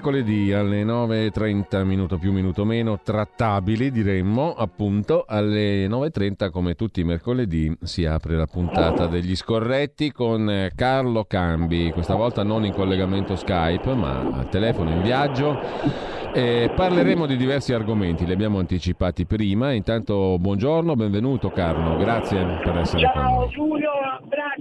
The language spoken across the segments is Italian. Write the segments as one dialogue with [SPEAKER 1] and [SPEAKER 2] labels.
[SPEAKER 1] Mercoledì alle 9.30, minuto più, minuto meno, trattabili diremmo, appunto, alle 9.30 come tutti i mercoledì si apre la puntata degli scorretti con eh, Carlo Cambi, questa volta non in collegamento Skype ma al telefono in viaggio. E parleremo di diversi argomenti, li abbiamo anticipati prima. Intanto buongiorno, benvenuto Carlo, grazie per essere con
[SPEAKER 2] Ciao
[SPEAKER 1] noi.
[SPEAKER 2] Giulio,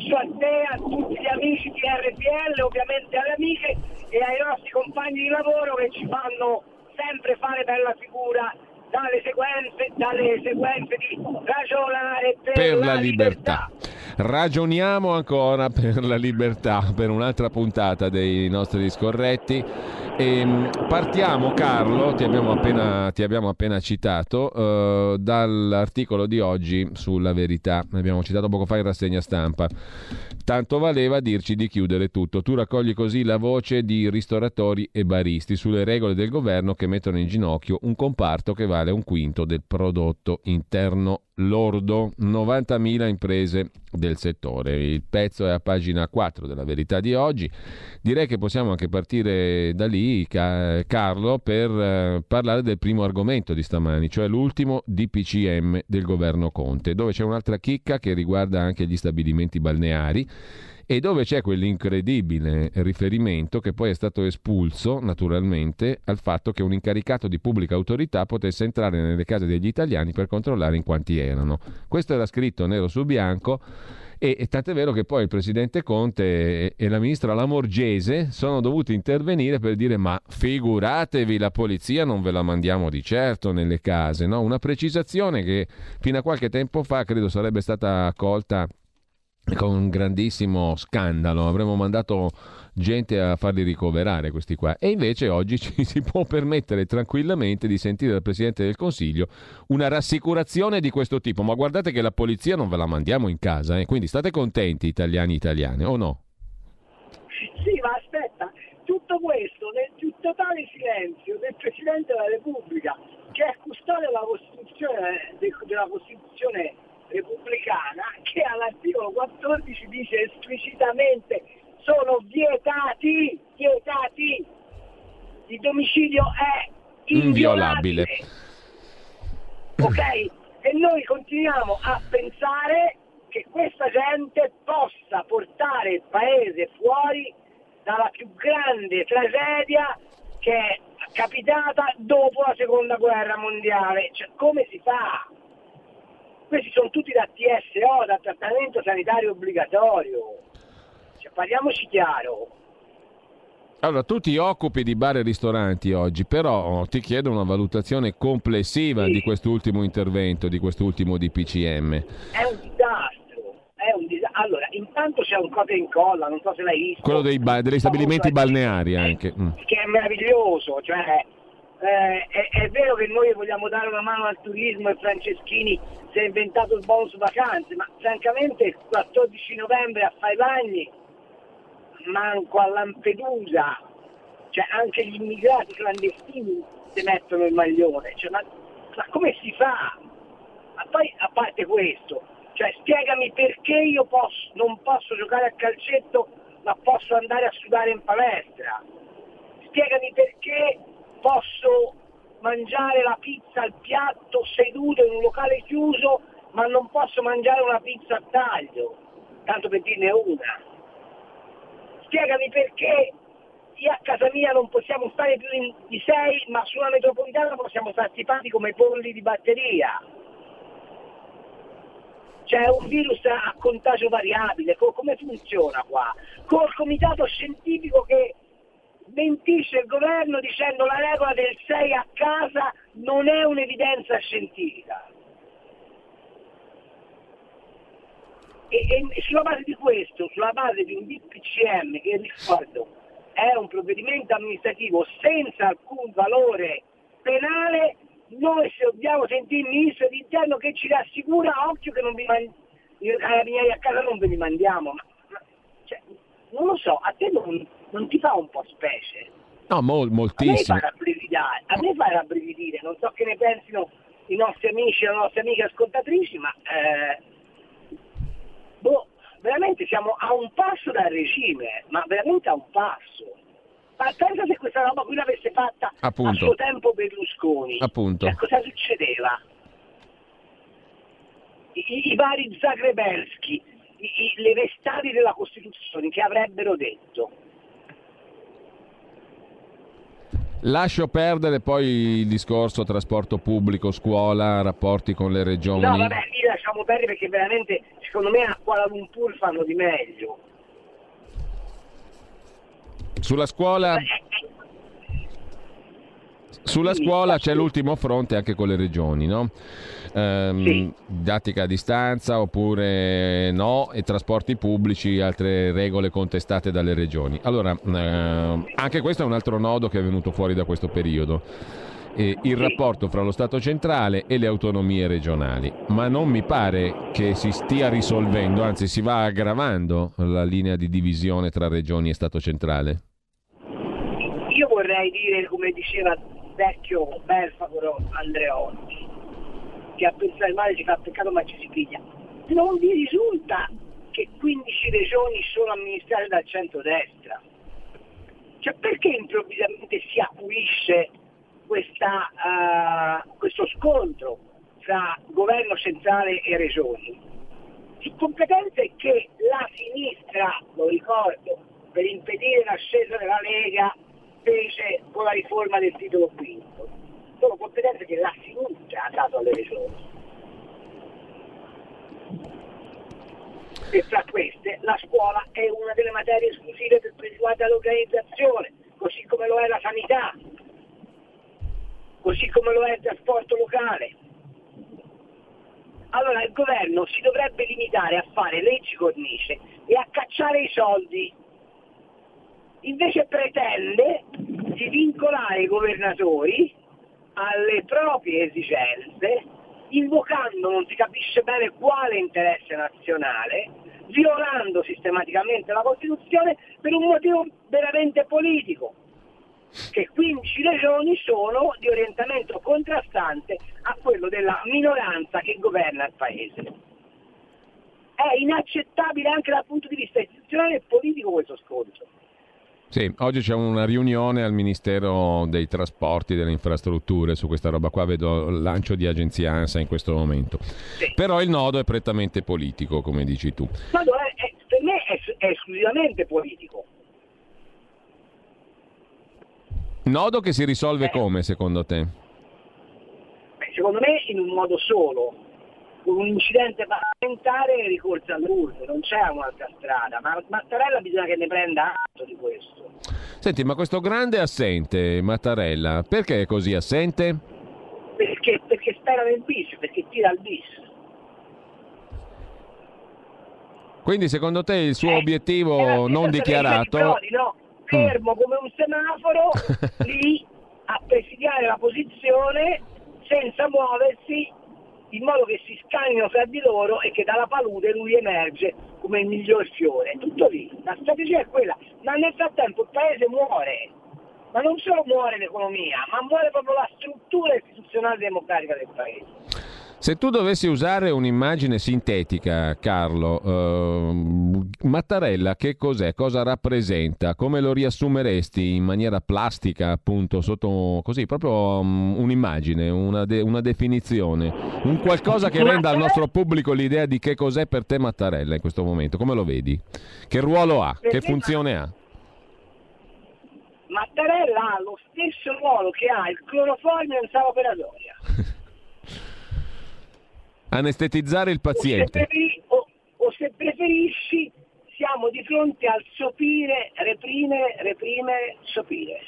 [SPEAKER 2] abbraccio a te, a tutti gli amici di RPL, ovviamente alle amiche e ai nostri compagni di lavoro che ci fanno sempre fare bella figura dalle sequenze, dalle sequenze di ragionare per,
[SPEAKER 1] per la libertà. Ragioniamo ancora per la libertà, per un'altra puntata dei nostri scorretti. E partiamo, Carlo, ti abbiamo appena, ti abbiamo appena citato, eh, dall'articolo di oggi sulla verità. Abbiamo citato poco fa in rassegna stampa. Tanto valeva dirci di chiudere tutto. Tu raccogli così la voce di ristoratori e baristi sulle regole del governo che mettono in ginocchio un comparto che vale un quinto del prodotto interno lordo, 90.000 imprese del settore. Il pezzo è a pagina 4 della verità di oggi. Direi che possiamo anche partire da lì, Ca- Carlo, per eh, parlare del primo argomento di stamani, cioè l'ultimo DPCM del governo Conte, dove c'è un'altra chicca che riguarda anche gli stabilimenti balneari e dove c'è quell'incredibile riferimento che poi è stato espulso naturalmente al fatto che un incaricato di pubblica autorità potesse entrare nelle case degli italiani per controllare in quanti erano. Questo era scritto nero su bianco e, e tant'è vero che poi il presidente Conte e, e la ministra Lamorgese sono dovuti intervenire per dire ma figuratevi la polizia non ve la mandiamo di certo nelle case, no? una precisazione che fino a qualche tempo fa credo sarebbe stata accolta con un grandissimo scandalo, avremmo mandato gente a farli ricoverare questi qua e invece oggi ci si può permettere tranquillamente di sentire dal Presidente del Consiglio una rassicurazione di questo tipo, ma guardate che la polizia non ve la mandiamo in casa, eh? quindi state contenti italiani e italiane o no?
[SPEAKER 2] Sì, ma aspetta, tutto questo nel più totale silenzio del Presidente della Repubblica, che è custode della Costituzione, de- della Costituzione repubblicana, che all'articolo 14 dice esplicitamente sono vietati, vietati, il domicilio è
[SPEAKER 1] Inviolabile.
[SPEAKER 2] Ok? E noi continuiamo a pensare che questa gente possa portare il paese fuori dalla più grande tragedia che è capitata dopo la seconda guerra mondiale. Cioè, come si fa? Questi sono tutti da TSO, da trattamento sanitario obbligatorio. Cioè, parliamoci chiaro.
[SPEAKER 1] Allora, tu ti occupi di bar e ristoranti oggi, però ti chiedo una valutazione complessiva
[SPEAKER 2] Sì.
[SPEAKER 1] di quest'ultimo intervento, di quest'ultimo DPCM.
[SPEAKER 2] È un disastro. È un dis- allora, intanto c'è un copia e incolla, non so se l'hai visto.
[SPEAKER 1] Quello dei ba- degli stabilimenti balneari anche. Mm.
[SPEAKER 2] Che è meraviglioso, cioè eh, è, è vero che noi vogliamo dare una mano al turismo e Franceschini si è inventato il bonus vacanze, ma francamente il 14 novembre a fai bagni, manco a Lampedusa, cioè anche gli immigrati clandestini si mettono il maglione, cioè, ma, ma come si fa? Ma poi a parte questo, cioè spiegami perché io posso- non posso giocare a calcetto ma posso andare a sudare in palestra. Spiegami perché posso mangiare la pizza al piatto seduto in un locale chiuso ma non posso mangiare una pizza a taglio, tanto per dirne una. Spiegami perché io a casa mia non possiamo stare più in- di sei, ma sulla metropolitana possiamo stare stipati come polli di batteria. C'è un virus a contagio variabile, come funziona qua? Col comitato scientifico che mentisce il governo dicendo la regola del 6 a casa non è un'evidenza scientifica. E, e, sulla base di questo, sulla base di un DPCM che ricordo è un provvedimento amministrativo senza alcun valore penale, noi se dobbiamo sentire il ministro dell'interno che ci rassicura, occhio che non vi mand- carabinieri a casa non ve li mandiamo. Ma, ma, cioè, non lo so, a te non, non, ti fa un po' specie?
[SPEAKER 1] No, mol, moltissimo.
[SPEAKER 2] A me fa rabbrividire, non so che ne pensino i nostri amici e le nostre amiche ascoltatrici, ma eh, boh, veramente siamo a un passo dal regime, ma veramente a un passo. Ma pensa se questa roba qui l'avesse fatta Appunto. a suo tempo Berlusconi.
[SPEAKER 1] Appunto.
[SPEAKER 2] Cioè, cosa succedeva? I, i vari Zagrebelski, i, le vestali della Costituzione che avrebbero detto
[SPEAKER 1] Lascio perdere poi il discorso trasporto pubblico, scuola, rapporti con le regioni.
[SPEAKER 2] No, vabbè, lì lasciamo perdere perché veramente secondo me a Kuala Lumpur fanno di meglio.
[SPEAKER 1] Sulla scuola eh, sulla scuola c'è l'ultimo fronte anche con le regioni, no? Ehm, sì. Didattica a distanza oppure no, e trasporti pubblici, altre regole contestate dalle regioni. Allora, ehm, anche questo è un altro nodo che è venuto fuori da questo periodo. Eh, il rapporto fra lo Stato centrale e le autonomie regionali, ma non mi pare che si stia risolvendo, anzi si va aggravando la linea di divisione tra regioni e Stato centrale.
[SPEAKER 2] Io vorrei dire, come diceva vecchio Belfagoro Andreotti, che a pensare male si fa peccato ma ci si piglia. Non vi risulta che 15 regioni sono amministrate dal centro-destra? Cioè perché improvvisamente si acuisce questa, uh, questo scontro tra governo centrale e regioni? Su competenze che la sinistra, lo ricordo, per impedire l'ascesa della Lega fece con la riforma del titolo quinto. Sono competenze che la sinistra ha dato alle regioni. E tra queste la scuola è una delle materie esclusive per riguarda l'organizzazione, così come lo è la sanità, così come lo è il trasporto locale. Allora il governo si dovrebbe limitare a fare leggi cornice e a cacciare i soldi invece pretende di vincolare i governatori alle proprie esigenze, invocando non si capisce bene quale interesse nazionale, violando sistematicamente la Costituzione per un motivo veramente politico, che 15 regioni sono di orientamento contrastante a quello della minoranza che governa il Paese. È inaccettabile anche dal punto di vista istituzionale e politico questo scontro.
[SPEAKER 1] Sì, oggi c'è una riunione al Ministero dei Trasporti e delle Infrastrutture su questa roba qua, vedo il lancio di agenzia ANSA in questo momento. Sì. Però il nodo è prettamente politico, come dici tu.
[SPEAKER 2] No, è, è, per me è, è esclusivamente politico.
[SPEAKER 1] Nodo che si risolve eh. come, secondo te?
[SPEAKER 2] Beh, secondo me in un modo solo, con un incidente parlamentare ricorso all'urne, non c'è un'altra strada, ma Mattarella bisogna che ne prenda atto di questo.
[SPEAKER 1] Senti, ma questo grande assente, Mattarella, perché è così assente?
[SPEAKER 2] Perché, perché spera nel bis, perché tira il bis.
[SPEAKER 1] Quindi secondo te il suo eh, obiettivo non dichiarato...
[SPEAKER 2] Prodi, no? Fermo mm. come un semaforo, lì a presidiare la posizione senza muoversi in modo che si scannino fra di loro e che dalla palude lui emerge come il miglior fiore. Tutto lì, la strategia è quella, ma nel frattempo il paese muore, ma non solo muore l'economia, ma muore proprio la struttura istituzionale democratica del paese.
[SPEAKER 1] Se tu dovessi usare un'immagine sintetica, Carlo, eh, Mattarella che cos'è? Cosa rappresenta? Come lo riassumeresti in maniera plastica, appunto, sotto così, proprio um, un'immagine, una, de- una, definizione, un qualcosa che renda al nostro pubblico l'idea di che cos'è per te Mattarella in questo momento? Come lo vedi? Che ruolo ha? Che funzione ha?
[SPEAKER 2] Mattarella ha lo stesso ruolo che ha il cloroformio in sala operatoria.
[SPEAKER 1] Anestetizzare il paziente.
[SPEAKER 2] O se, preferi- o- o se preferisci, siamo di fronte al sopire, reprimere, reprimere, sopire.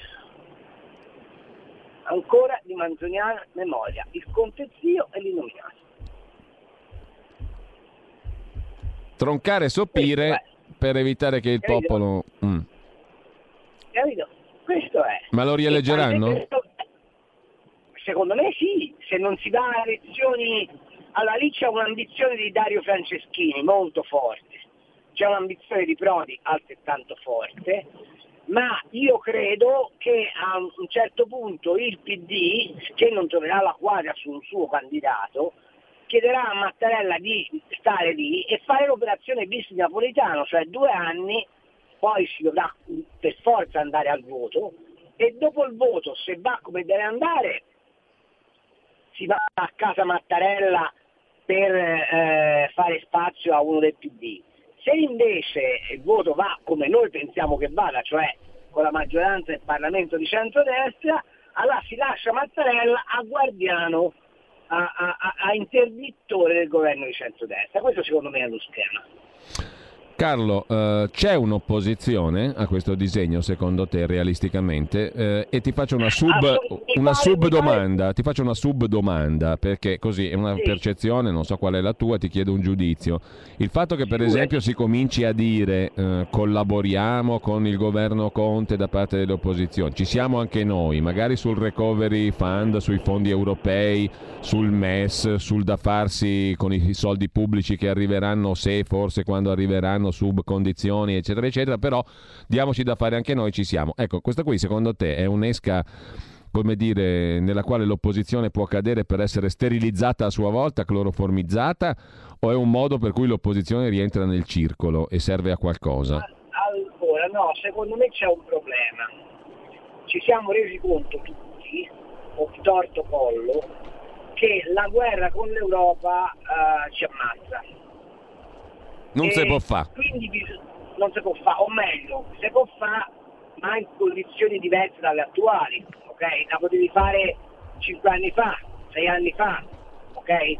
[SPEAKER 2] Ancora di manzoniana memoria, il conte zio e l'innominato.
[SPEAKER 1] Troncare e sopire
[SPEAKER 2] Questo
[SPEAKER 1] per evitare che il
[SPEAKER 2] Capito?
[SPEAKER 1] popolo... Mm.
[SPEAKER 2] Capito? Questo è.
[SPEAKER 1] Ma lo rieleggeranno?
[SPEAKER 2] Questo- Secondo me sì, se non si dà elezioni... Allora lì c'è un'ambizione di Dario Franceschini molto forte, c'è un'ambizione di Prodi altrettanto forte, ma io credo che a un certo punto il PD, che non troverà la quadra sul suo candidato, chiederà a Mattarella di stare lì e fare l'operazione bis napolitano, cioè due anni, poi si dovrà per forza andare al voto e dopo il voto, se va come deve andare, si va a casa Mattarella per eh, fare spazio a uno del PD. Se invece il voto va come noi pensiamo che vada, cioè con la maggioranza del Parlamento di centrodestra, allora si lascia Mattarella a guardiano, a, a- a- interdittore del governo di centrodestra. Questo secondo me è lo schema.
[SPEAKER 1] Carlo, eh, c'è un'opposizione a questo disegno secondo te realisticamente? Eh, e ti faccio una sub,
[SPEAKER 2] Assolutamente.
[SPEAKER 1] una
[SPEAKER 2] Mi pare-
[SPEAKER 1] subdomanda, ti faccio una subdomanda perché così è una percezione, non so qual è la tua, ti chiedo un giudizio. Il fatto che per esempio si cominci a dire eh, collaboriamo con il governo Conte da parte delle opposizioni, ci siamo anche noi, magari sul recovery fund, sui fondi europei, sul MES, sul da farsi con i soldi pubblici che arriveranno se forse quando arriveranno sub condizioni eccetera eccetera, però diamoci da fare anche noi, ci siamo. Ecco, questa qui secondo te è un'esca come dire, nella quale l'opposizione può cadere per essere sterilizzata a sua volta, cloroformizzata, o è un modo per cui l'opposizione rientra nel circolo e serve a qualcosa?
[SPEAKER 2] Allora, no, secondo me c'è un problema. Ci siamo resi conto tutti, o torto collo, che la guerra con l'Europa eh, ci ammazza.
[SPEAKER 1] Non
[SPEAKER 2] E
[SPEAKER 1] si può fare.
[SPEAKER 2] Quindi non si può fare, o meglio, si può fare, ma in condizioni diverse dalle attuali, ok? La potevi fare 5 anni fa, 6 anni fa, ok?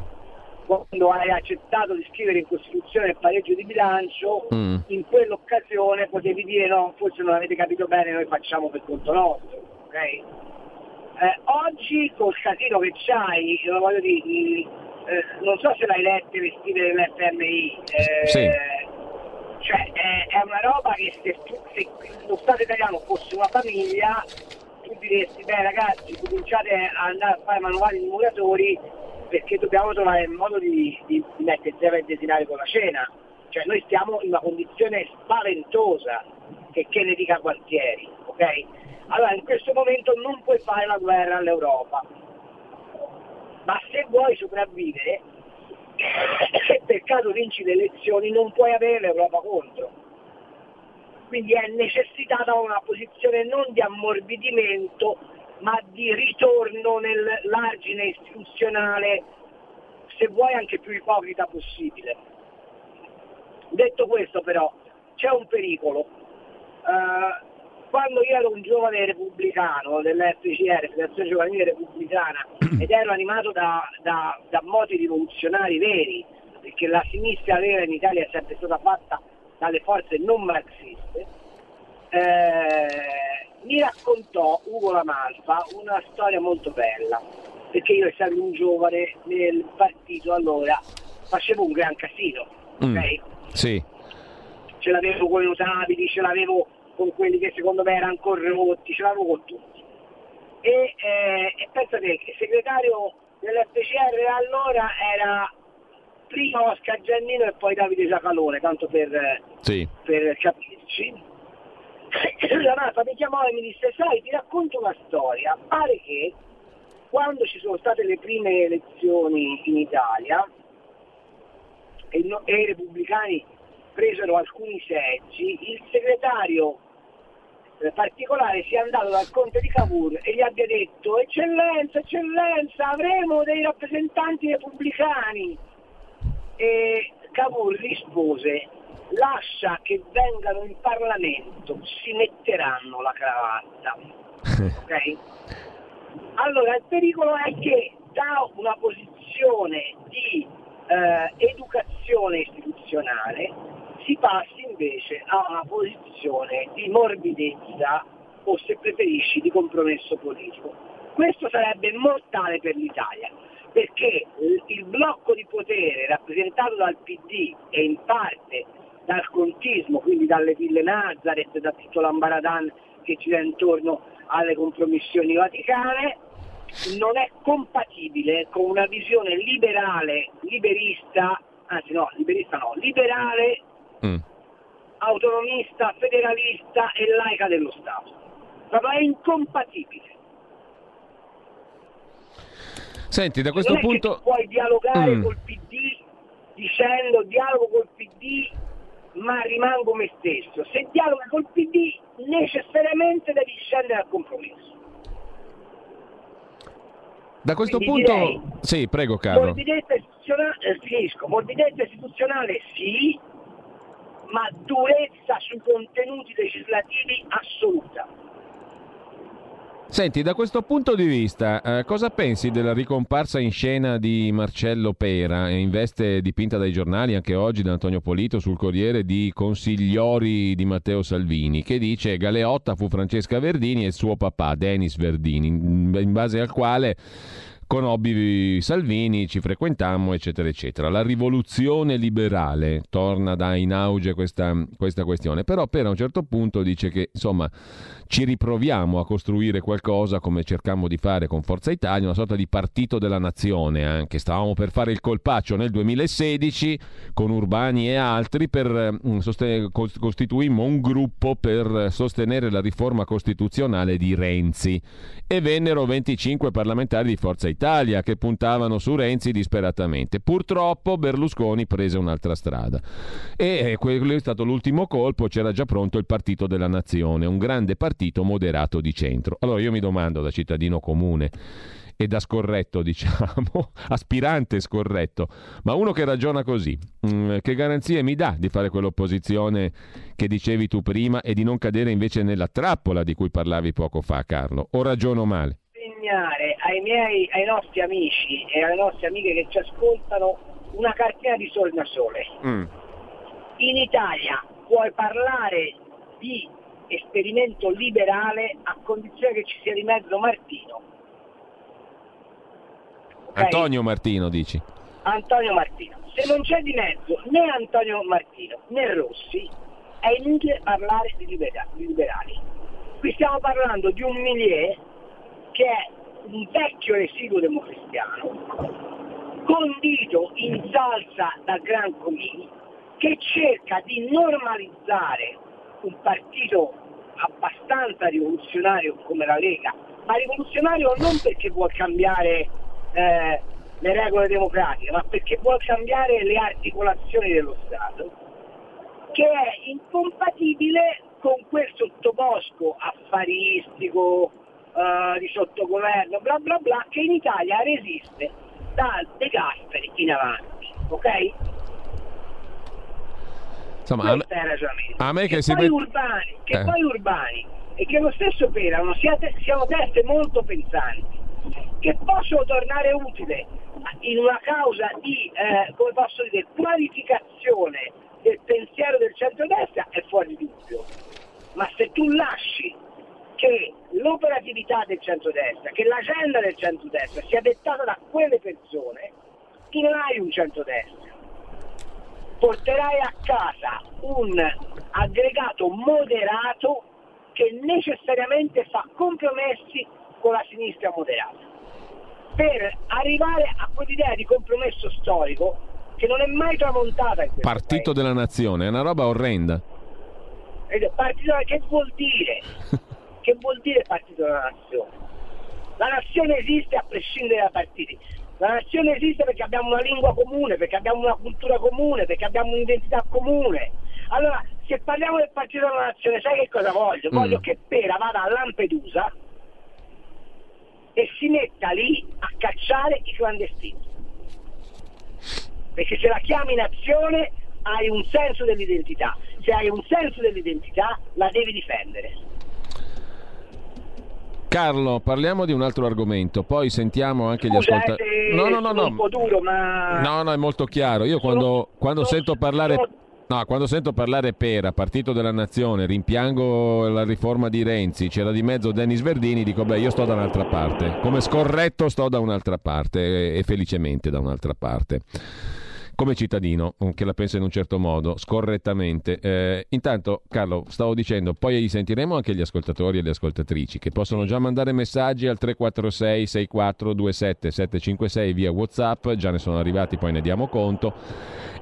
[SPEAKER 2] Quando hai accettato di scrivere in Costituzione il pareggio di bilancio,
[SPEAKER 1] Mm.
[SPEAKER 2] in quell'occasione potevi dire no, forse non avete capito bene, noi facciamo per conto nostro, ok? Eh, oggi col casino che c'hai, io voglio dire, di- eh, non so se l'hai letto le stime dell'FMI, eh,
[SPEAKER 1] Sì.
[SPEAKER 2] cioè è, è una roba che se, tu- se lo Stato italiano fosse una famiglia, tu diresti, beh ragazzi, cominciate a andare a fare manuali di muratori perché dobbiamo trovare il modo di, di, di mettere insieme il desinare con la cena. Cioè noi stiamo in una condizione spaventosa, che, che ne dica Gualtieri, ok? Allora in questo momento non puoi fare la guerra all'Europa, ma se vuoi sopravvivere, se per caso vinci le elezioni non puoi avere l'Europa contro. Quindi è necessitata una posizione non di ammorbidimento, ma di ritorno nell'argine istituzionale, se vuoi anche più ipocrita possibile. Detto questo però, c'è un pericolo. Eh, quando io ero un giovane repubblicano dell'FCR, Federazione Giovanile Repubblicana, ed ero animato da, da, da moti rivoluzionari veri, perché la sinistra vera in Italia è sempre stata fatta dalle forze non marxiste, eh, mi raccontò Ugo Lamalfa una storia molto bella, perché io essendo un giovane nel partito allora facevo un gran casino,
[SPEAKER 1] Mm.
[SPEAKER 2] ok?
[SPEAKER 1] Sì.
[SPEAKER 2] ce l'avevo con i notabili, ce l'avevo con quelli che secondo me erano corrotti, ce l'avevo con tutti. E, eh, e pensa che il segretario dell'FCR allora era prima Oscar Giannino e poi Davide Giacalone, tanto per,
[SPEAKER 1] Sì.
[SPEAKER 2] per capirci. La Marfa mi chiamò e mi disse, sai, ti racconto una storia, pare che quando ci sono state le prime elezioni in Italia e, no- e i repubblicani presero alcuni seggi, il segretario particolare sia andato dal conte di Cavour e gli abbia detto eccellenza, eccellenza, avremo dei rappresentanti repubblicani e Cavour rispose lascia che vengano in Parlamento, si metteranno la cravatta. Ok? Allora il pericolo è che da una posizione di eh, educazione istituzionale si passi invece a una posizione di morbidezza o se preferisci di compromesso politico. Questo sarebbe mortale per l'Italia perché il blocco di potere rappresentato dal PD e in parte dal contismo, quindi dalle ville Nazareth, da tutto l'ambaradan che gira intorno alle compromissioni vaticane, non è compatibile con una visione liberale, liberista, anzi no, liberista no, liberale, mm. autonomista, federalista e laica dello Stato. Proprio è incompatibile.
[SPEAKER 1] Senti, da questo
[SPEAKER 2] non
[SPEAKER 1] punto...
[SPEAKER 2] puoi dialogare mm. col PD dicendo dialogo col PD ma rimango me stesso. Se dialoga col PD necessariamente devi scendere al compromesso.
[SPEAKER 1] Da questo Quindi punto, direi, sì, prego Carlo.
[SPEAKER 2] Morbidezza istituzionale, eh, finisco, morbidezza istituzionale sì, ma durezza sui contenuti legislativi assoluta.
[SPEAKER 1] Senti, da questo punto di vista, eh, cosa pensi della ricomparsa in scena di Marcello Pera, in veste dipinta dai giornali anche oggi da Antonio Polito sul Corriere di consigliori di Matteo Salvini, che dice Galeotta fu Francesca Verdini e suo papà, Denis Verdini, in base al quale conobbi Salvini, ci frequentammo, eccetera, eccetera. La rivoluzione liberale torna da in auge questa, questa questione, però per a un certo punto dice che insomma ci riproviamo a costruire qualcosa come cercammo di fare con Forza Italia, una sorta di partito della nazione anche. Stavamo per fare il colpaccio nel 2016 con Urbani e altri per mm, sosten- costituimmo un gruppo per sostenere la riforma costituzionale di Renzi e vennero 25 parlamentari di Forza Italia che puntavano su Renzi disperatamente. Purtroppo Berlusconi prese un'altra strada e eh, quello è stato l'ultimo colpo, c'era già pronto il partito della nazione, un grande partito partito moderato di centro. Allora io mi domando da cittadino comune e da scorretto, diciamo, aspirante scorretto, ma uno che ragiona così, mm, che garanzie mi dà di fare quell'opposizione che dicevi tu prima e di non cadere invece nella trappola di cui parlavi poco fa, Carlo? O ragiono male?
[SPEAKER 2] Segnare ai, miei, ai nostri amici e alle nostre amiche che ci ascoltano una cartina di tornasole. Mm. In Italia puoi parlare di esperimento liberale a condizione che ci sia di mezzo Martino.
[SPEAKER 1] Okay? Antonio Martino dici?
[SPEAKER 2] Antonio Martino. Se non c'è di mezzo né Antonio Martino né Rossi, è inutile parlare di, libera- di liberali. Qui stiamo parlando di un milieu che un vecchio residuo democristiano, condito in salsa da Gran Comini, che cerca di normalizzare un partito abbastanza rivoluzionario come la Lega, ma rivoluzionario non perché vuol cambiare eh, le regole democratiche, ma perché vuol cambiare le articolazioni dello Stato, che è incompatibile con quel sottobosco affaristico eh, di sottogoverno, bla bla bla, che in Italia resiste da De Gasperi in avanti, ok?
[SPEAKER 1] Insomma, a me, a me che, che, si
[SPEAKER 2] poi urbani, che eh. poi urbani e che lo stesso Perano siano teste molto pensanti che possono tornare utile in una causa di, eh, come posso dire, qualificazione del pensiero del centrodestra è fuori dubbio. Ma se tu lasci che l'operatività del centrodestra, che l'agenda del centrodestra sia dettata da quelle persone, tu non hai un centrodestra porterai a casa un aggregato moderato che necessariamente fa compromessi con la sinistra moderata. Per arrivare a quell'idea di compromesso storico che non è mai tramontata in questo
[SPEAKER 1] Partito
[SPEAKER 2] paese.
[SPEAKER 1] della nazione, è una roba orrenda.
[SPEAKER 2] Partito, che vuol dire? che vuol dire partito della nazione? La nazione esiste a prescindere dai partiti. La nazione esiste perché abbiamo una lingua comune, perché abbiamo una cultura comune, perché abbiamo un'identità comune. Allora, se parliamo del partito della nazione, sai che cosa voglio? Mm. Voglio che Pera vada a Lampedusa e si metta lì a cacciare i clandestini. Perché se la chiami nazione hai un senso dell'identità. Se hai un senso dell'identità la devi difendere.
[SPEAKER 1] Carlo, parliamo di un altro argomento, poi sentiamo anche
[SPEAKER 2] Scusa,
[SPEAKER 1] gli ascoltatori.
[SPEAKER 2] eh,
[SPEAKER 1] No, no, no,
[SPEAKER 2] sono
[SPEAKER 1] no.
[SPEAKER 2] un po' duro, ma...
[SPEAKER 1] No, no, è molto chiaro. Io quando, quando
[SPEAKER 2] sono-
[SPEAKER 1] sento parlare.
[SPEAKER 2] sono-
[SPEAKER 1] No, quando sento parlare Pera, Partito della Nazione, rimpiango la riforma di Renzi, c'era di mezzo Denis Verdini, dico beh io sto da un'altra parte, come scorretto sto da un'altra parte e felicemente da un'altra parte. Come cittadino che la pensa in un certo modo, scorrettamente. Eh, intanto, Carlo, stavo dicendo, poi sentiremo anche gli ascoltatori e le ascoltatrici che possono già mandare messaggi al 346 6427 756 via WhatsApp, già ne sono arrivati, poi ne diamo conto.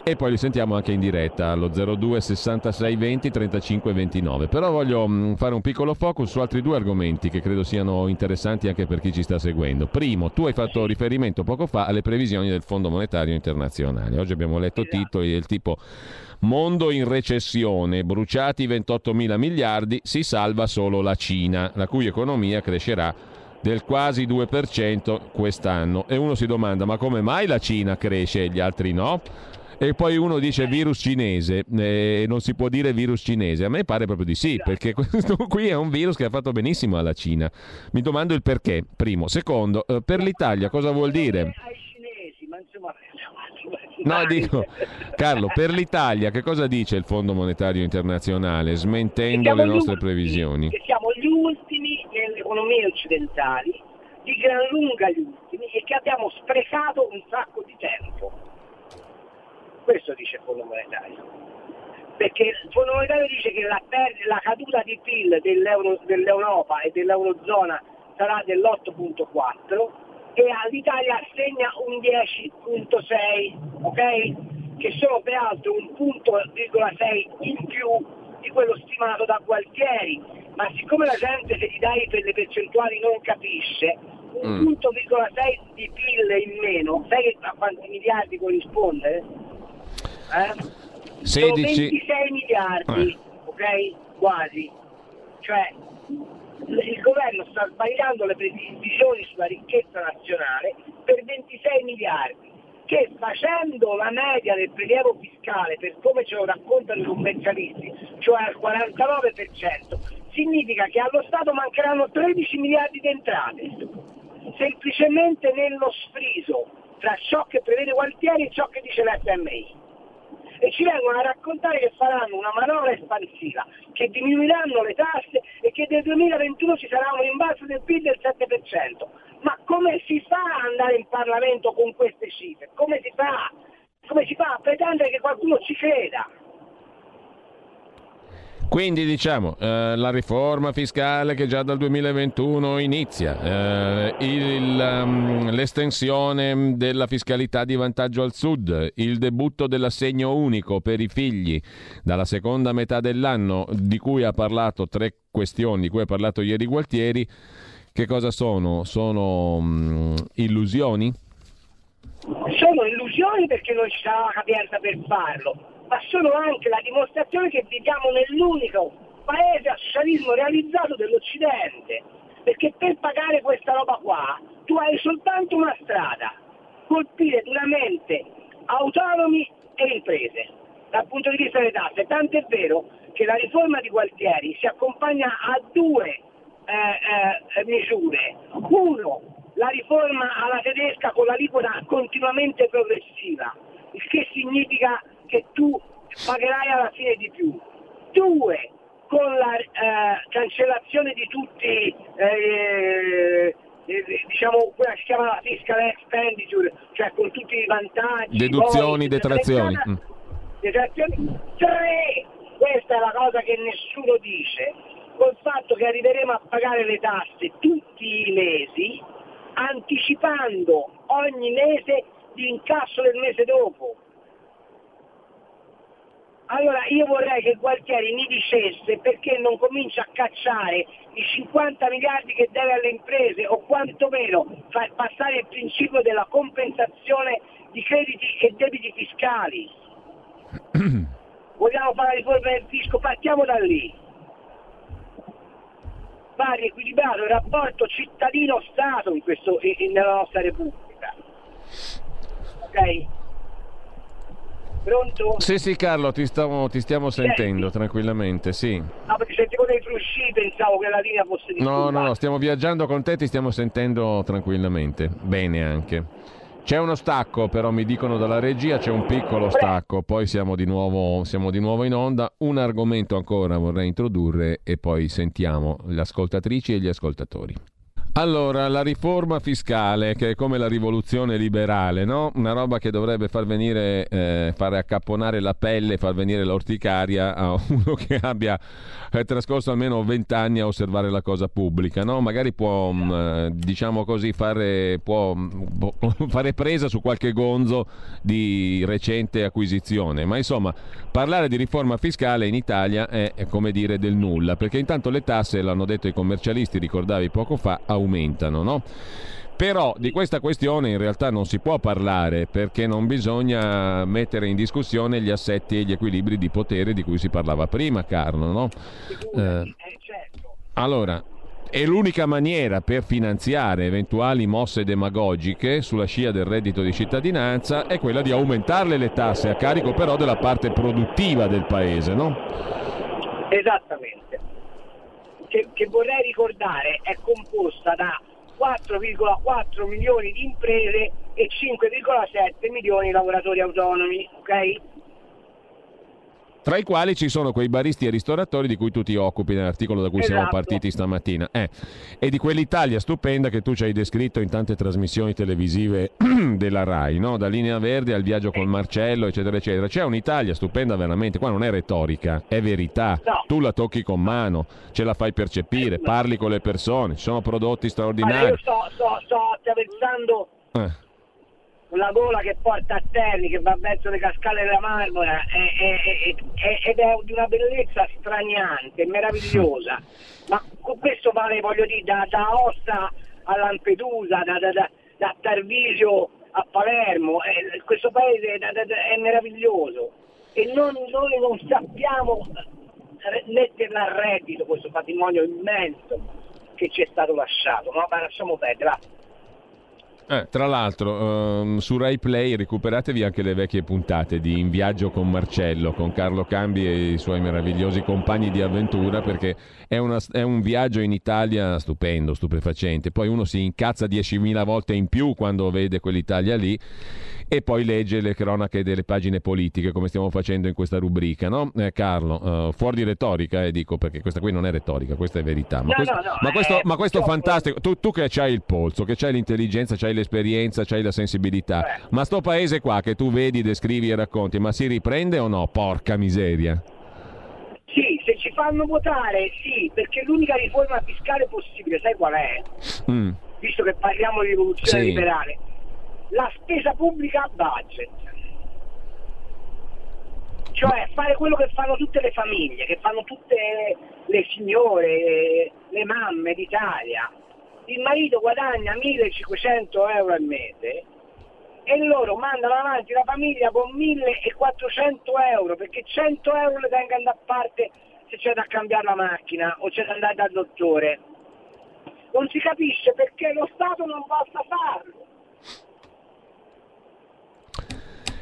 [SPEAKER 1] E poi li sentiamo anche in diretta allo 02 66 20 35 29. Però voglio mh, fare un piccolo focus su altri due argomenti che credo siano interessanti anche per chi ci sta seguendo. Primo, tu hai fatto riferimento poco fa alle previsioni del Fondo Monetario Internazionale. Oggi abbiamo letto titoli del tipo Mondo in recessione, bruciati 28 mila miliardi, si salva solo la Cina, la cui economia crescerà del quasi 2% quest'anno. E uno si domanda, ma come mai la Cina cresce e gli altri no? E poi uno dice virus cinese, eh, non si può dire virus cinese. A me pare proprio di sì, perché questo qui è un virus che ha fatto benissimo alla Cina. Mi domando il perché, primo. Secondo, eh, per l'Italia cosa vuol dire? No, dico, Carlo, per l'Italia che cosa dice il Fondo Monetario Internazionale, smentendo le nostre
[SPEAKER 2] ultimi,
[SPEAKER 1] previsioni?
[SPEAKER 2] Che siamo gli ultimi nelle economie occidentali, di gran lunga gli ultimi, e che abbiamo sprecato un sacco di tempo. Questo dice il Fondo Monetario. Perché il Fondo Monetario dice che la, per- la caduta di PIL dell'Euro- dell'Europa e dell'Eurozona sarà dell'8.4 e all'Italia assegna un 10.6, ok? Che sono peraltro un punto virgola 6 in più di quello stimato da Gualtieri, ma siccome la gente se gli dai per le percentuali non capisce, un
[SPEAKER 1] Mm.
[SPEAKER 2] punto virgola 6 di PIL in meno, sai a quanti miliardi corrisponde? Eh? Sono
[SPEAKER 1] 16
[SPEAKER 2] 26 miliardi,
[SPEAKER 1] Eh.
[SPEAKER 2] ok? Quasi. Cioè, il governo sta sbagliando le previsioni sulla ricchezza nazionale per 26 miliardi, che facendo la media del prelievo fiscale, per come ce lo raccontano i commercialisti, cioè al 49%, significa che allo Stato mancheranno 13 miliardi di entrate, semplicemente nello sfriso tra ciò che prevede Gualtieri e ciò che dice l'FMI e ci vengono a raccontare che faranno una manovra espansiva, che diminuiranno le tasse e che nel 2021 ci sarà un rimbalzo del PIL del 7%. Ma come si fa ad andare in Parlamento con queste cifre? Come si fa? Come si fa a pretendere che qualcuno ci creda?
[SPEAKER 1] Quindi diciamo eh, la riforma fiscale che già dal 2021 inizia, eh, il, um, l'estensione della fiscalità di vantaggio al sud, il debutto dell'assegno unico per i figli dalla seconda metà dell'anno di cui ha parlato tre questioni di cui ha parlato ieri Gualtieri, che cosa sono? Sono mm, illusioni?
[SPEAKER 2] Sono illusioni perché non sarà la capienza per farlo, ma sono anche la dimostrazione che viviamo nell'unico paese a socialismo realizzato dell'Occidente. Perché per pagare questa roba qua tu hai soltanto una strada, colpire duramente autonomi e imprese dal punto di vista delle tasse. Tant'è vero che la riforma di Gualtieri si accompagna a due eh, eh, misure. Uno, la riforma alla tedesca con l'aliquota continuamente progressiva, il che significa che tu pagherai alla fine di più. Due, con la eh, cancellazione di tutti, eh, eh, diciamo, quella che si chiama la fiscal expenditure, cioè con tutti i vantaggi.
[SPEAKER 1] Deduzioni, detrazioni. Mm.
[SPEAKER 2] detrazioni. Tre, questa è la cosa che nessuno dice, col fatto che arriveremo a pagare le tasse tutti i mesi, anticipando ogni mese l'incasso del mese dopo. Allora io vorrei che Gualtieri mi dicesse perché non comincia a cacciare i 50 miliardi che deve alle imprese o quantomeno far passare il principio della compensazione di crediti e debiti fiscali. Vogliamo fare la riforma del fisco? Partiamo da lì. Va riequilibrato il rapporto cittadino-Stato in questo, in- nella nostra Repubblica. Ok? Pronto?
[SPEAKER 1] Sì, sì, Carlo, ti, stavo, ti stiamo sentendo Senti. tranquillamente, sì.
[SPEAKER 2] Ah, perché sentivo dei frusci, pensavo che la linea fosse di
[SPEAKER 1] No, no, no, stiamo viaggiando con te, ti stiamo sentendo tranquillamente. Bene anche. C'è uno stacco, però mi dicono dalla regia, c'è un piccolo stacco, poi siamo di, nuovo, siamo di nuovo in onda. Un argomento ancora vorrei introdurre e poi sentiamo le ascoltatrici e gli ascoltatori. Allora, la riforma fiscale, che è come la rivoluzione liberale, no? Una roba che dovrebbe far venire, eh, fare accapponare la pelle, far venire l'orticaria a uno che abbia eh, trascorso almeno vent'anni a osservare la cosa pubblica, no? Magari può, mh, mm, diciamo così, fare, può, può fare presa su qualche gonzo di recente acquisizione. Ma insomma, parlare di riforma fiscale in Italia è, è come dire del nulla, perché intanto le tasse, l'hanno detto i commercialisti, ricordavi poco fa, aumentano, no? Però di questa questione in realtà non si può parlare perché non bisogna mettere in discussione gli assetti e gli equilibri di potere di cui si parlava prima, Carlo. No? Eh, allora, è l'unica maniera per finanziare eventuali mosse demagogiche sulla scia del reddito di cittadinanza è quella di aumentarle le tasse a carico però della parte produttiva del paese, no?
[SPEAKER 2] Esattamente che, che vorrei ricordare è composta da 4,4 milioni di imprese e 5,7 milioni di lavoratori autonomi, ok?
[SPEAKER 1] Tra i quali ci sono quei baristi e ristoratori di cui tu ti occupi nell'articolo da cui esatto. siamo partiti stamattina. Eh. E di quell'Italia stupenda che tu ci hai descritto in tante trasmissioni televisive della RAI, no? da Linea Verde al viaggio con Marcello, eccetera, eccetera. C'è un'Italia stupenda veramente, qua non è retorica, è verità. No. Tu la tocchi con mano, ce la fai percepire, no. parli con le persone, ci sono prodotti straordinari. Ma io
[SPEAKER 2] sto, sto, sto attraversando... Eh una gola che porta a Terni, che va verso le cascate della Marmora è, è, è, ed è di una bellezza straniante, meravigliosa. Ma questo vale, voglio dire, da, da Ossa a Lampedusa, da, da, da, Tarvisio a Palermo. Eh, questo paese è meraviglioso e non, noi non sappiamo metterla a reddito questo patrimonio immenso che ci è stato lasciato. Ma lasciamo perdere.
[SPEAKER 1] Eh, tra l'altro, um, su Rai Play recuperatevi anche le vecchie puntate di In viaggio con Marcello, con Carlo Cambi e i suoi meravigliosi compagni di avventura, perché è, una, è un viaggio in Italia stupendo, stupefacente. Poi uno si incazza 10.000 volte in più quando vede quell'Italia lì e poi legge le cronache delle pagine politiche come stiamo facendo in questa rubrica, no? Eh, Carlo, uh, fuori di retorica, eh, dico perché questa qui non è retorica, questa è verità. Ma no, questo, no, no, ma questo, ma questo fantastico, tu, tu, che hai il polso, che hai l'intelligenza, hai l'esperienza, hai la sensibilità, eh. ma sto paese qua che tu vedi, descrivi e racconti, ma si riprende o no? Porca miseria.
[SPEAKER 2] Sì, se ci fanno votare, sì, perché l'unica riforma fiscale possibile, sai qual è? Mm. Visto che parliamo di rivoluzione sì. liberale la spesa pubblica budget. Cioè fare quello che fanno tutte le famiglie, che fanno tutte le signore, le mamme d'Italia. Il marito guadagna 1500 euro al mese e loro mandano avanti la famiglia con 1400 euro perché 100 euro le tengono da parte se c'è da cambiare la macchina o c'è da andare dal dottore. Non si capisce perché lo Stato non possa farlo.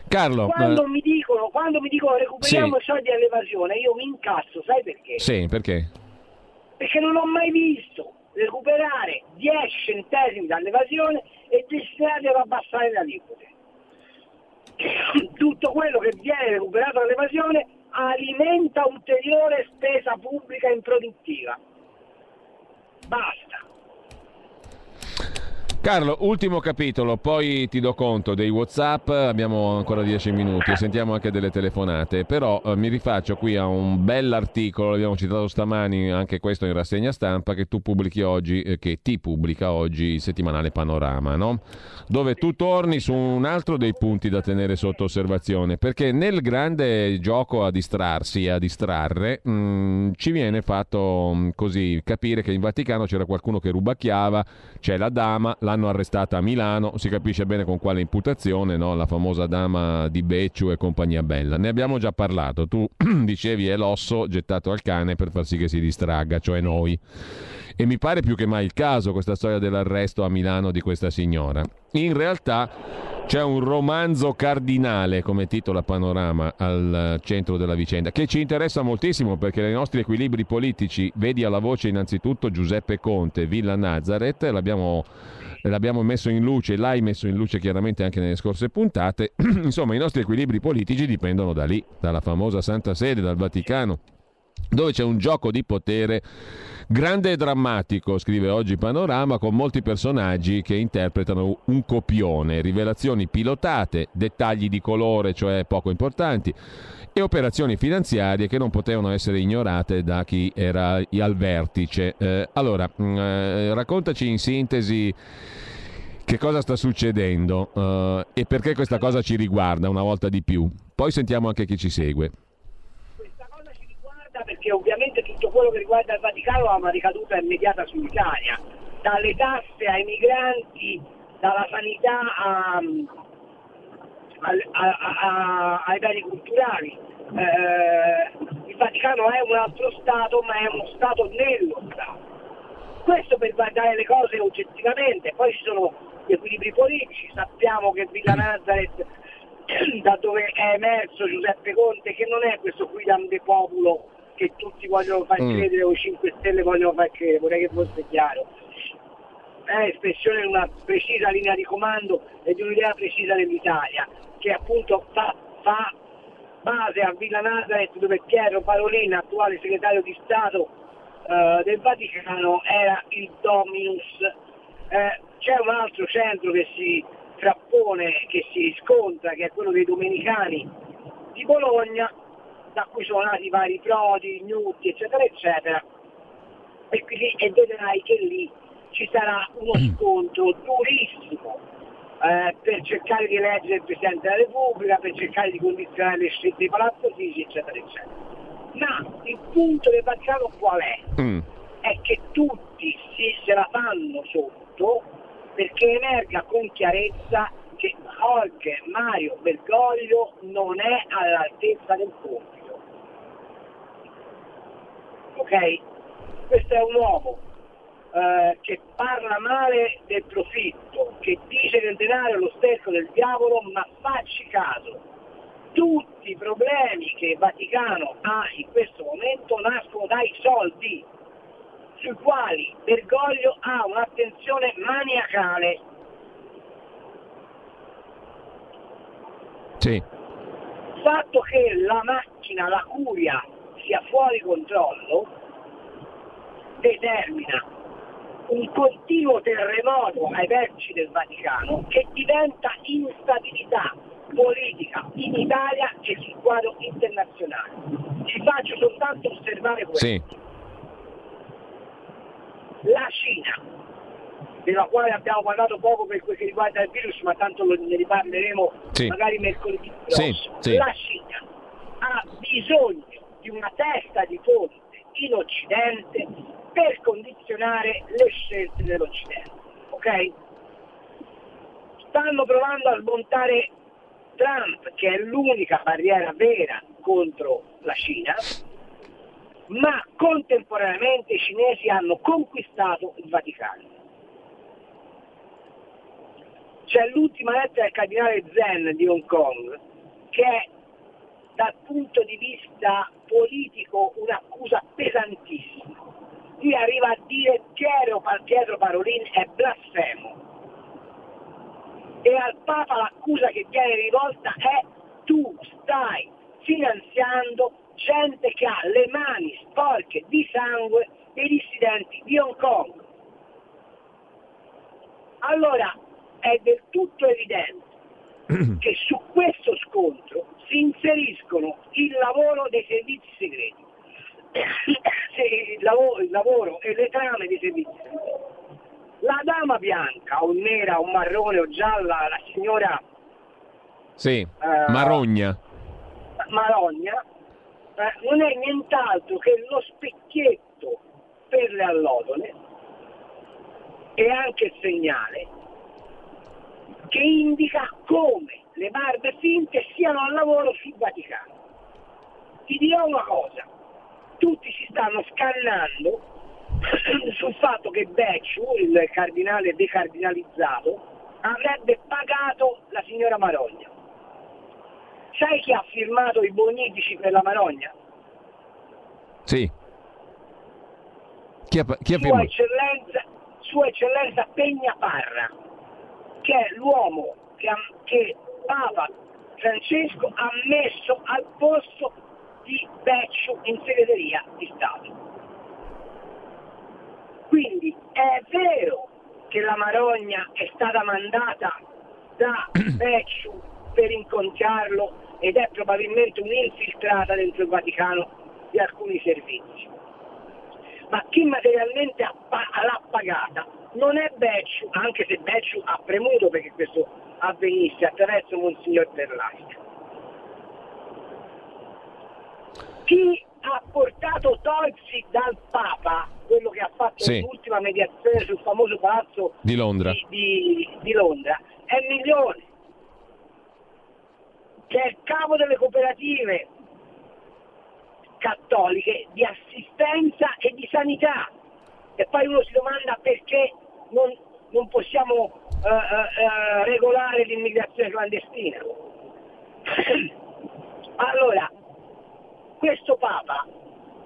[SPEAKER 1] Carlo,
[SPEAKER 2] quando, eh... mi dicono, quando mi dicono recuperiamo sì. soldi all'evasione, io mi incasso, sai perché?
[SPEAKER 1] Sì, perché?
[SPEAKER 2] Perché non ho mai visto recuperare 10 centesimi dall'evasione e destinarli ad abbassare le aliquote. Tutto quello che viene recuperato dall'evasione alimenta ulteriore spesa pubblica improduttiva. Basta.
[SPEAKER 1] Carlo, ultimo capitolo, poi ti do conto dei WhatsApp, abbiamo ancora dieci minuti e sentiamo anche delle telefonate, però eh, mi rifaccio qui a un bell'articolo, l'abbiamo citato stamani, anche questo in rassegna stampa, che tu pubblichi oggi, eh, che ti pubblica oggi il settimanale Panorama, no? dove tu torni su un altro dei punti da tenere sotto osservazione, perché nel grande gioco a distrarsi, a distrarre, mh, mm, ci viene fatto mh, mm, così capire che in Vaticano c'era qualcuno che rubacchiava, c'è la dama, l'hanno arrestata a Milano, si capisce bene con quale imputazione, no? la famosa dama di Becciu e compagnia bella. Ne abbiamo già parlato, tu dicevi è l'osso gettato al cane per far sì che si distragga, cioè noi. E mi pare più che mai il caso questa storia dell'arresto a Milano di questa signora. in realtà c'è un romanzo cardinale come titola Panorama al centro della vicenda che ci interessa moltissimo perché nei nostri equilibri politici vedi alla voce innanzitutto Giuseppe Conte, Villa Nazareth, l'abbiamo, l'abbiamo messo in luce, l'hai messo in luce chiaramente anche nelle scorse puntate, insomma i nostri equilibri politici dipendono da lì, dalla famosa Santa Sede, dal Vaticano, dove c'è un gioco di potere Grande e drammatico, scrive oggi Panorama, con molti personaggi che interpretano un copione, rivelazioni pilotate, dettagli di colore, cioè poco importanti, e operazioni finanziarie che non potevano essere ignorate da chi era al vertice. Eh, allora, mh, mm, eh, raccontaci in sintesi che cosa sta succedendo eh, e perché questa cosa ci riguarda una volta di più. Poi sentiamo anche chi ci segue
[SPEAKER 2] perché ovviamente tutto quello che riguarda il Vaticano ha una ricaduta immediata sull'Italia, dalle tasse ai migranti, dalla sanità a, a, a, ai beni culturali. Eh, il Vaticano è un altro Stato, ma è uno Stato nello Stato. Questo per guardare le cose oggettivamente, poi ci sono gli equilibri politici, sappiamo che Villa Nazareth da dove è emerso Giuseppe Conte che non è questo quidam de populo che tutti vogliono far mm. credere o 5 Stelle vogliono far credere, vorrei che fosse chiaro. È espressione di una precisa linea di comando e di un'idea precisa dell'Italia, che appunto fa, fa base a Villa Nazareth dove Piero Parolin, attuale segretario di Stato eh, del Vaticano, era il Dominus. Eh, c'è un altro centro che si frappone, che si riscontra, che è quello dei Domenicani di Bologna, da cui sono nati vari Prodi, Gnutti, eccetera, eccetera. E, quindi, e vedrai che lì ci sarà uno mm. scontro durissimo eh, per cercare di eleggere il Presidente della Repubblica, per cercare di condizionare le scelte di Palazzo Fisi, eccetera, eccetera. Ma il punto del Vaticano qual è? Mm. È che tutti si, se la fanno sotto perché emerga con chiarezza che Jorge Mario Bergoglio non è all'altezza del compito ok? Questo è un uomo eh, che parla male del profitto, che dice che il denaro è lo sterco del diavolo, ma facci caso, tutti i problemi che il Vaticano ha in questo momento nascono dai soldi, sui quali Bergoglio ha un'attenzione maniacale.
[SPEAKER 1] Sì.
[SPEAKER 2] Il fatto che la macchina, la curia, sia fuori controllo determina un continuo terremoto ai vertici del Vaticano che diventa instabilità politica in Italia e sul quadro internazionale. Ci faccio soltanto osservare questo. Sì. La Cina, della quale abbiamo parlato poco per quel che riguarda il virus, ma tanto ne riparleremo sì. magari mercoledì prossimo. Sì, La Cina ha bisogno di una testa di ponte in Occidente per condizionare le scelte dell'Occidente. Ok? Stanno provando a smontare Trump, che è l'unica barriera vera contro la Cina, ma contemporaneamente i cinesi hanno conquistato il Vaticano. C'è l'ultima lettera del cardinale Zen di Hong Kong, che è dal punto di vista politico un'accusa pesantissima. Lui arriva a dire Piero, Pietro Parolin è blasfemo. E al Papa l'accusa che viene rivolta è tu stai finanziando gente che ha le mani sporche di sangue dei dissidenti di Hong Kong. Allora è del tutto evidente che su questo scontro si inseriscono il lavoro dei servizi segreti, il lavoro, il lavoro e le trame dei servizi segreti. La dama bianca o nera o marrone o gialla, la signora...
[SPEAKER 1] Sì, uh, Marogna.
[SPEAKER 2] Marogna eh, non è nient'altro che lo specchietto per le allodole e anche il segnale che indica come le barbe finte siano al lavoro sul Vaticano. Ti dirò una cosa, tutti si stanno scannando sul fatto che Becciu, il cardinale decardinalizzato, avrebbe pagato la signora Marogna. Sai chi ha firmato i bonifici per la Marogna?
[SPEAKER 1] Sì. Chi ha, chi ha
[SPEAKER 2] Sua,
[SPEAKER 1] firmato?
[SPEAKER 2] eccellenza, Sua Eccellenza Pegna Parra, che è l'uomo che, che Papa Francesco ha messo al posto di Becciu in segreteria di Stato. Quindi è vero che la Marogna è stata mandata da Becciu per incontrarlo ed è probabilmente un'infiltrata dentro il Vaticano di alcuni servizi. Ma chi materialmente l'ha pagata non è Becciu, anche se Becciu ha premuto perché questo avvenisse attraverso Monsignor Perlasca. Chi ha portato Tozzi dal Papa, quello che ha fatto
[SPEAKER 1] Sì.
[SPEAKER 2] l'ultima mediazione sul famoso palazzo
[SPEAKER 1] Di Londra.
[SPEAKER 2] di, di- di Londra, è Milione, che è il capo delle cooperative cattoliche di assistenza e di sanità. E poi uno si domanda perché non, non possiamo eh, eh, regolare l'immigrazione clandestina. allora, questo Papa,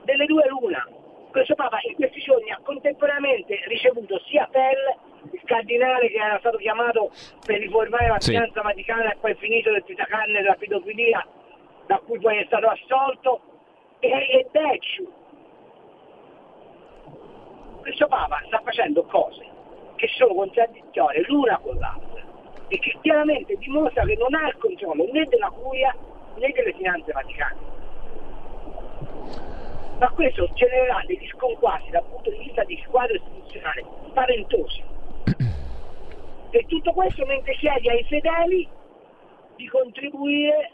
[SPEAKER 2] delle due l'una, questo Papa in questi giorni ha contemporaneamente ricevuto sia Pell, il cardinale che era stato chiamato per riformare la
[SPEAKER 1] Sì.
[SPEAKER 2] finanza vaticana e poi finito del tritacarne della pedofilia, da cui poi è stato assolto, e, e Becciu. Questo Papa sta facendo cose che sono contraddittorie l'una con l'altra e che chiaramente dimostra che non ha il controllo né della curia né delle finanze vaticane. Ma questo genererà degli sconquassi dal punto di vista di squadra istituzionale spaventosi. E tutto questo mentre chiedi ai fedeli di contribuire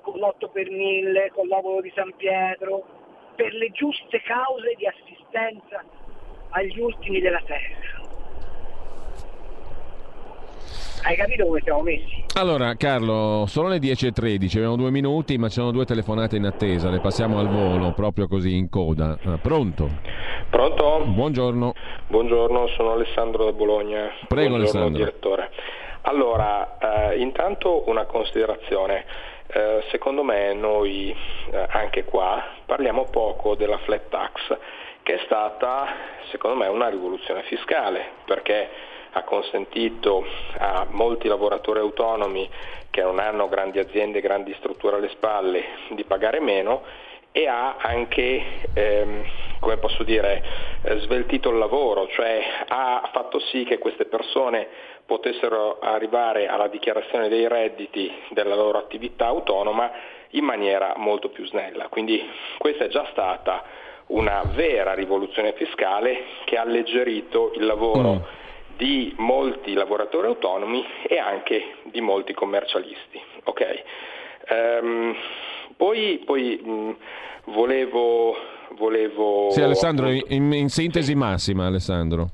[SPEAKER 2] con l'8 per 1000, con l'opolo di San Pietro, per le giuste cause di assistenza agli ultimi della terra. Hai capito come siamo messi?
[SPEAKER 1] Allora, Carlo, sono le 10.13, abbiamo due minuti, ma ci sono due telefonate in attesa, le passiamo al volo, proprio così in coda. Ah, pronto?
[SPEAKER 3] Pronto?
[SPEAKER 1] Buongiorno.
[SPEAKER 3] Buongiorno, sono Alessandro da Bologna.
[SPEAKER 1] Prego,
[SPEAKER 3] Buongiorno
[SPEAKER 1] Alessandro.
[SPEAKER 3] direttore. Allora, eh, intanto una considerazione. Eh, secondo me noi eh, anche qua parliamo poco della flat tax, che è stata secondo me una rivoluzione fiscale, perché ha consentito a molti lavoratori autonomi che non hanno grandi aziende, grandi strutture alle spalle di pagare meno e ha anche, ehm, come posso dire, sveltito il lavoro, cioè ha fatto sì che queste persone potessero arrivare alla dichiarazione dei redditi della loro attività autonoma in maniera molto più snella. Quindi questa è già stata una vera rivoluzione fiscale che ha alleggerito il lavoro
[SPEAKER 1] Mm.
[SPEAKER 3] Di molti lavoratori autonomi e anche di molti commercialisti. ok? Ehm, poi poi mh, volevo, volevo...
[SPEAKER 1] Sì, Alessandro, in, in sintesi massima, Alessandro.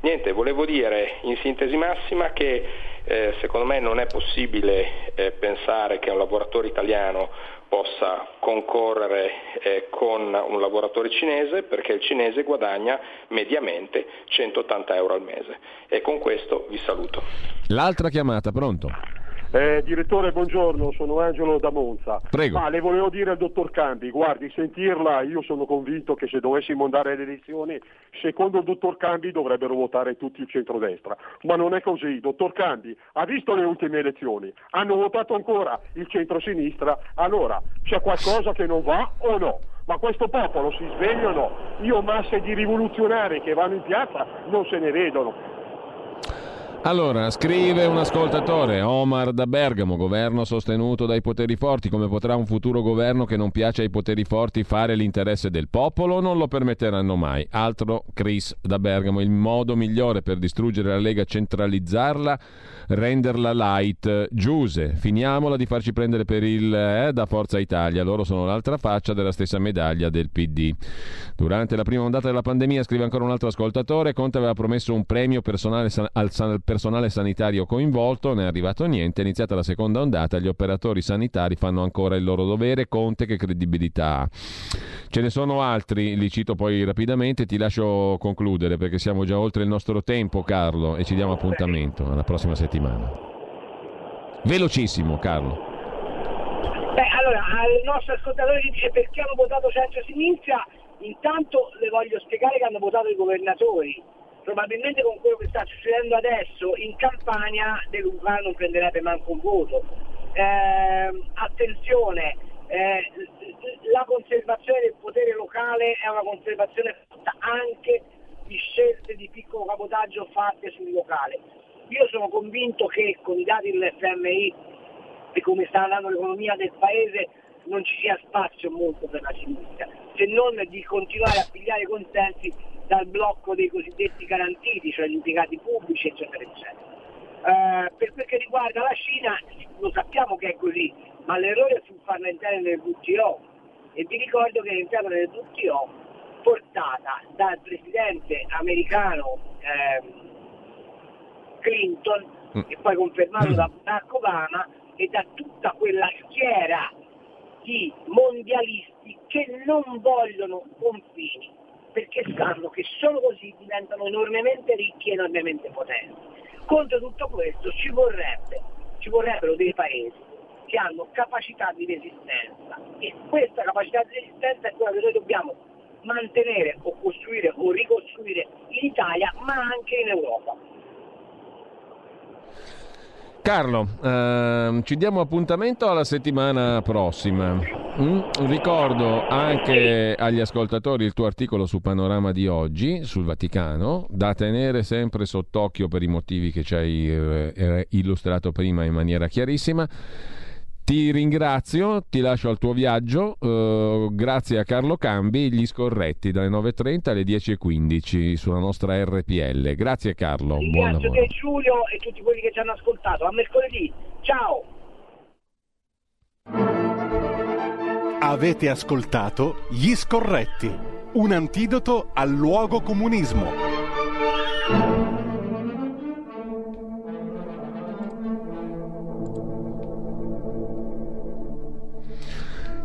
[SPEAKER 3] Niente, volevo dire in sintesi massima che eh, secondo me non è possibile eh, pensare che un lavoratore italiano possa concorrere eh, con un lavoratore cinese perché il cinese guadagna mediamente 180 euro al mese. E con questo vi saluto.
[SPEAKER 1] L'altra chiamata, pronto?
[SPEAKER 4] Eh, direttore, buongiorno, sono Angelo da Monza.
[SPEAKER 1] Prego.
[SPEAKER 4] Ma le volevo dire al dottor Cambi, guardi, sentirla, io sono convinto che se dovessimo andare alle elezioni, secondo il dottor Cambi dovrebbero votare tutti il centrodestra. Ma non è così. Dottor Cambi, ha visto le ultime elezioni? Hanno votato ancora il centrosinistra? Allora, c'è qualcosa che non va o no? Ma questo popolo si sveglia o no? Io masse di rivoluzionari che vanno in piazza non se ne vedono.
[SPEAKER 1] Allora, scrive un ascoltatore, Omar da Bergamo, governo sostenuto dai poteri forti, come potrà un futuro governo che non piace ai poteri forti fare l'interesse del popolo? Non lo permetteranno mai. Altro Chris da Bergamo, il modo migliore per distruggere la Lega centralizzarla, renderla light. Giuse, finiamola di farci prendere per il eh, da Forza Italia, loro sono l'altra faccia della stessa medaglia del PD. Durante la prima ondata della pandemia, scrive ancora un altro ascoltatore, Conte aveva promesso un premio personale al San personale sanitario coinvolto, ne è arrivato niente, è iniziata la seconda ondata, gli operatori sanitari fanno ancora il loro dovere, Conte che credibilità ha. Ce ne sono altri, li cito poi rapidamente, ti lascio concludere perché siamo già oltre il nostro tempo Carlo e ci diamo appuntamento alla prossima settimana. Velocissimo Carlo.
[SPEAKER 2] Beh, allora, al nostro ascoltatore che dice perché hanno votato centro-sinistra, intanto le voglio spiegare che hanno votato i governatori. Probabilmente con quello che sta succedendo adesso in Campania De Luca non prenderebbe manco un voto. Eh, attenzione, eh, la conservazione del potere locale è una conservazione fatta anche di scelte di piccolo cabotaggio fatte sul locale. Io sono convinto che con i dati dell'FMI e come sta andando l'economia del paese non ci sia spazio molto per la sinistra, se non di continuare a pigliare consensi dal blocco dei cosiddetti garantiti, cioè gli impiegati pubblici, eccetera, eccetera. Eh, per quel che riguarda la Cina, lo sappiamo che è così, ma l'errore fu farla entrare nel WTO e vi ricordo che è entrata nel WTO portata dal presidente americano eh, Clinton mm. e poi confermato da Barack Obama e da tutta quella schiera di mondialisti che non vogliono confini perché sanno che solo così diventano enormemente ricchi e enormemente potenti. Contro tutto questo ci, vorrebbe, ci vorrebbero dei paesi che hanno capacità di resistenza e questa capacità di resistenza è quella che noi dobbiamo mantenere o costruire o ricostruire in Italia ma anche in Europa.
[SPEAKER 1] Carlo, ehm, ci diamo appuntamento alla settimana prossima. Mm? Ricordo anche agli ascoltatori il tuo articolo su Panorama di oggi sul Vaticano, da tenere sempre sott'occhio per i motivi che ci hai eh, illustrato prima in maniera chiarissima. Ti ringrazio, ti lascio al tuo viaggio, uh, grazie a Carlo Cambi, gli scorretti dalle 9.30 alle 10.15 sulla nostra RPL. Grazie Carlo, buon lavoro.
[SPEAKER 2] Grazie a Giulio e tutti quelli che ci hanno ascoltato. A mercoledì, ciao!
[SPEAKER 5] Avete ascoltato Gli scorretti, un antidoto al luogo comunismo.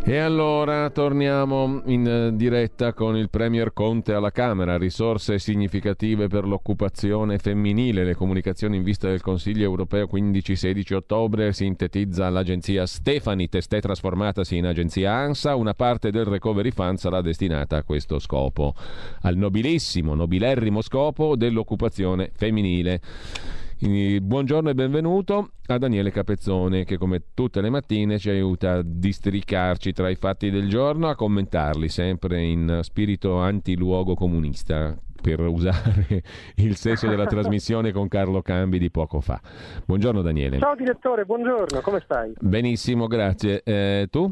[SPEAKER 1] E allora torniamo in eh, diretta con il Premier Conte alla Camera, risorse significative per l'occupazione femminile, le comunicazioni in vista del Consiglio europeo 15-16 ottobre, sintetizza l'agenzia Stefani, testè trasformatasi in agenzia ANSA, una parte del recovery fund sarà destinata a questo scopo, al nobilissimo, nobilerrimo scopo dell'occupazione femminile. Buongiorno e benvenuto a Daniele Capezzone che come tutte le mattine ci aiuta a districarci tra i fatti del giorno, a commentarli sempre in spirito antiluogo comunista per usare il senso della trasmissione con Carlo Cambi di poco fa. Buongiorno Daniele.
[SPEAKER 6] Ciao direttore, buongiorno, come stai?
[SPEAKER 1] Benissimo, grazie. Eh, tu?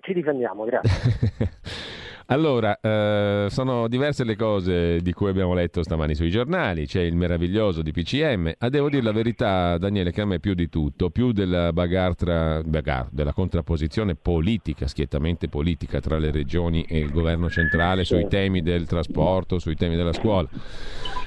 [SPEAKER 6] Ci difendiamo, grazie.
[SPEAKER 1] Allora, eh, sono diverse le cose di cui abbiamo letto stamani sui giornali, c'è il meraviglioso di PCM, ah, devo dire la verità Daniele che a me più di tutto, più della bagartra, bagar, della contrapposizione politica, schiettamente politica tra le regioni e il governo centrale sui temi del trasporto, sui temi della scuola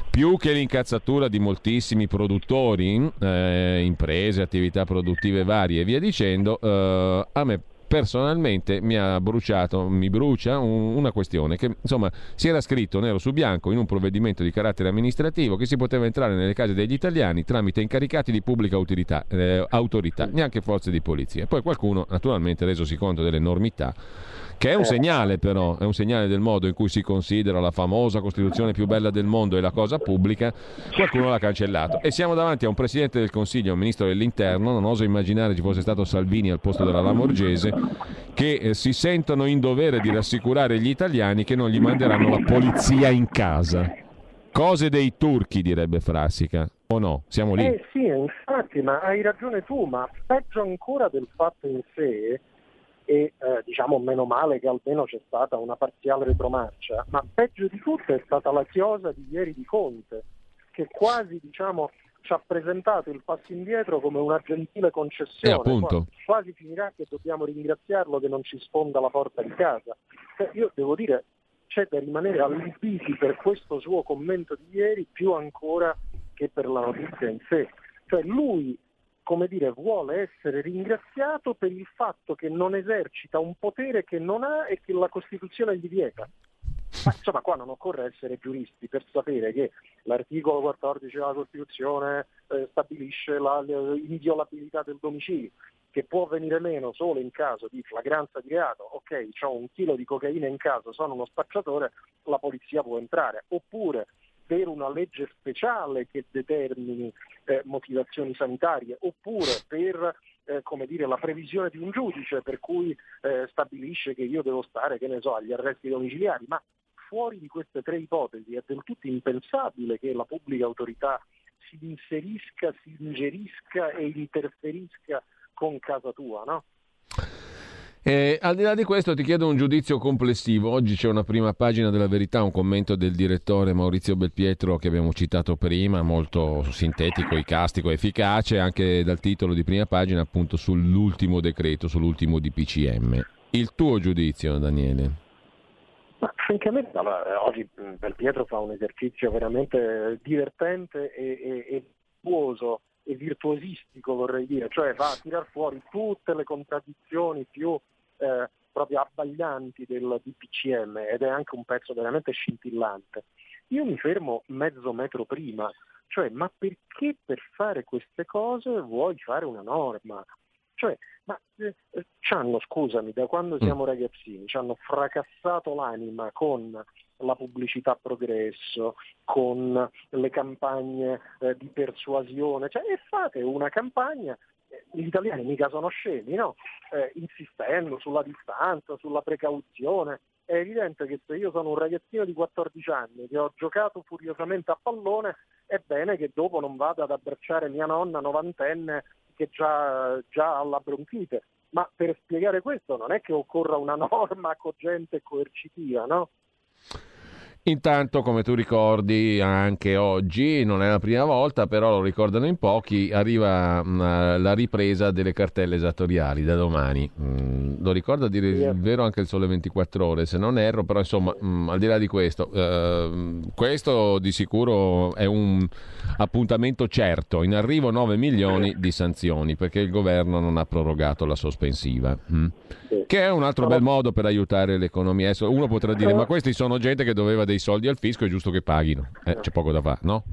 [SPEAKER 1] più che l'incazzatura di moltissimi produttori, eh, imprese, attività produttive varie e via dicendo, eh, a me personalmente mi ha bruciato, mi brucia un, una questione che insomma si era scritto nero su bianco in un provvedimento di carattere amministrativo che si poteva entrare nelle case degli italiani tramite incaricati di pubblica utilità, eh, autorità, neanche forze di polizia. Poi qualcuno naturalmente resosi conto dell'enormità che è un segnale però, è un segnale del modo in cui si considera la famosa Costituzione più bella del mondo e la cosa pubblica, qualcuno l'ha cancellato. E siamo davanti a un Presidente del Consiglio, un Ministro dell'Interno, non oso immaginare ci fosse stato Salvini al posto della Lamorgese, che eh, si sentono in dovere di rassicurare gli italiani che non gli manderanno la polizia in casa. Cose dei turchi, direbbe Frassica. O no? Siamo lì.
[SPEAKER 6] Eh sì, infatti, ma hai ragione tu, ma peggio ancora del fatto in sé e eh, diciamo meno male che almeno c'è stata una parziale retromarcia, ma peggio di tutto è stata la chiosa di ieri di Conte, che quasi diciamo, ci ha presentato il passo indietro come una gentile concessione,
[SPEAKER 1] quasi,
[SPEAKER 6] quasi finirà che dobbiamo ringraziarlo che non ci sfonda la porta di casa. Cioè, io devo dire c'è da rimanere allibiti per questo suo commento di ieri, più ancora che per la notizia in sé. Cioè lui, come dire, vuole essere ringraziato per il fatto che non esercita un potere che non ha e che la Costituzione gli vieta. Ma insomma qua non occorre essere giuristi per sapere che l'articolo 14 della Costituzione eh, stabilisce la, l'inviolabilità del domicilio, che può venire meno solo in caso di flagranza di reato, ok, ho un chilo di cocaina in casa, sono uno spacciatore, la polizia può entrare, oppure per una legge speciale che determini eh, motivazioni sanitarie, oppure per eh, come dire, la previsione di un giudice per cui eh, stabilisce che io devo stare, che ne so, agli arresti domiciliari, ma fuori di queste tre ipotesi è del tutto impensabile che la pubblica autorità si inserisca, si ingerisca e interferisca con casa tua, no?
[SPEAKER 1] Eh, al di là di questo ti chiedo un giudizio complessivo. Oggi c'è una prima pagina della verità, un commento del direttore Maurizio Belpietro che abbiamo citato prima, molto sintetico, icastico, efficace, anche dal titolo di prima pagina appunto sull'ultimo decreto, sull'ultimo DPCM. Il tuo giudizio Daniele?
[SPEAKER 6] Ma francamente allora, oggi Belpietro fa un esercizio veramente divertente e, e, e virtuoso e virtuosistico vorrei dire, cioè va a tirar fuori tutte le contraddizioni più eh, proprio abbaglianti del DPCM ed è anche un pezzo veramente scintillante. Io mi fermo mezzo metro prima, cioè ma perché per fare queste cose vuoi fare una norma? Cioè, ma eh, ci hanno, scusami, da quando mm. siamo ragazzini, ci hanno fracassato l'anima con la pubblicità progresso, con le campagne eh, di persuasione, cioè, e fate una campagna gli italiani mica sono scemi, no? eh, insistendo sulla distanza, sulla precauzione. È evidente che se io sono un ragazzino di 14 anni che ho giocato furiosamente a pallone, è bene che dopo non vada ad abbracciare mia nonna novantenne che già, già ha la bronchite. Ma per spiegare questo non è che occorra una norma cogente e coercitiva, no?
[SPEAKER 1] Intanto, come tu ricordi, anche oggi, non è la prima volta, però lo ricordano in pochi, arriva mh, mm, la ripresa delle cartelle esattoriali da domani. Mm, lo ricorda dire il vero anche il Sole 24 Ore, se non erro, però insomma, mh, mm, al di là di questo, eh, questo di sicuro è un appuntamento certo. In arrivo 9 milioni di sanzioni perché il governo non ha prorogato la sospensiva. Mh. Che è un altro bel modo per aiutare l'economia. Uno potrà dire, ma questi sono gente che doveva dei soldi al fisco, è giusto che paghino. Eh, c'è poco da fare, no?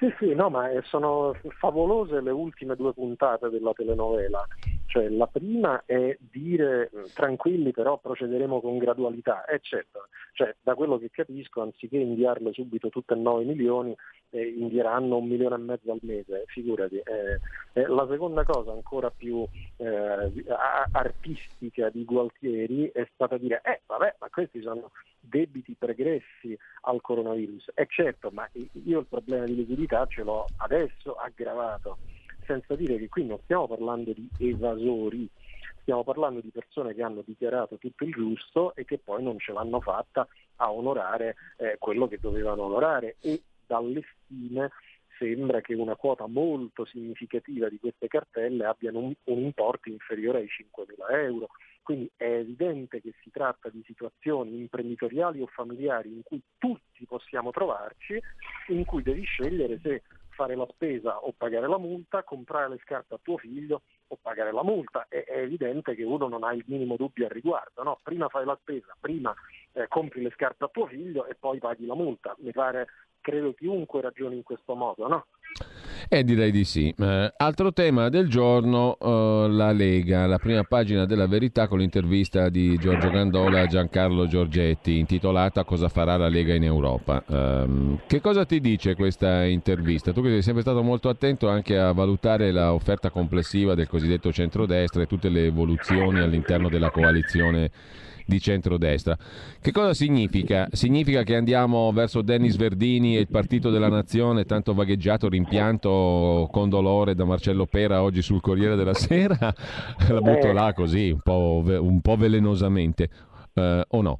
[SPEAKER 6] Sì, sì, no, ma sono favolose le ultime due puntate della telenovela. Cioè, la prima è dire tranquilli però procederemo con gradualità, eccetera. Cioè, da quello che capisco, anziché inviarle subito tutte e 9 milioni, eh, invieranno un milione e mezzo al mese, figurati. Eh, eh, la seconda cosa, ancora più eh, artistica di Gualtieri, è stata dire, eh vabbè, ma questi sono debiti pregressi al coronavirus. E certo, ma io il problema di liquidità ce l'ho adesso aggravato senza dire che qui non stiamo parlando di evasori, stiamo parlando di persone che hanno dichiarato tutto il giusto e che poi non ce l'hanno fatta a onorare eh, quello che dovevano onorare e dalle stime sembra che una quota molto significativa di queste cartelle abbiano un, un importo inferiore ai 5.000 euro. Quindi è evidente che si tratta di situazioni imprenditoriali o familiari in cui tutti possiamo trovarci, in cui devi scegliere se fare la spesa o pagare la multa, comprare le scarpe a tuo figlio o pagare la multa. È, è evidente che uno non ha il minimo dubbio al riguardo. No? Prima fai la spesa, prima eh, compri le scarpe a tuo figlio e poi paghi la multa. Mi pare, credo chiunque ragioni in questo modo. No?
[SPEAKER 1] Eh, direi di sì. Eh, altro tema del giorno, eh, la Lega, la prima pagina della verità con l'intervista di Giorgio Gandola a Giancarlo Giorgetti, intitolata Cosa farà la Lega in Europa. Eh, che cosa ti dice questa intervista? Tu che sei sempre stato molto attento anche a valutare l'offerta complessiva del cosiddetto centrodestra e tutte le evoluzioni all'interno della coalizione di centrodestra. Che cosa significa? Significa che andiamo verso Dennis Verdini e il Partito della Nazione, tanto vagheggiato, rimpianto con dolore da Marcello Pera oggi sul Corriere della Sera? La butto eh. là così, un po', un po velenosamente, eh, o no?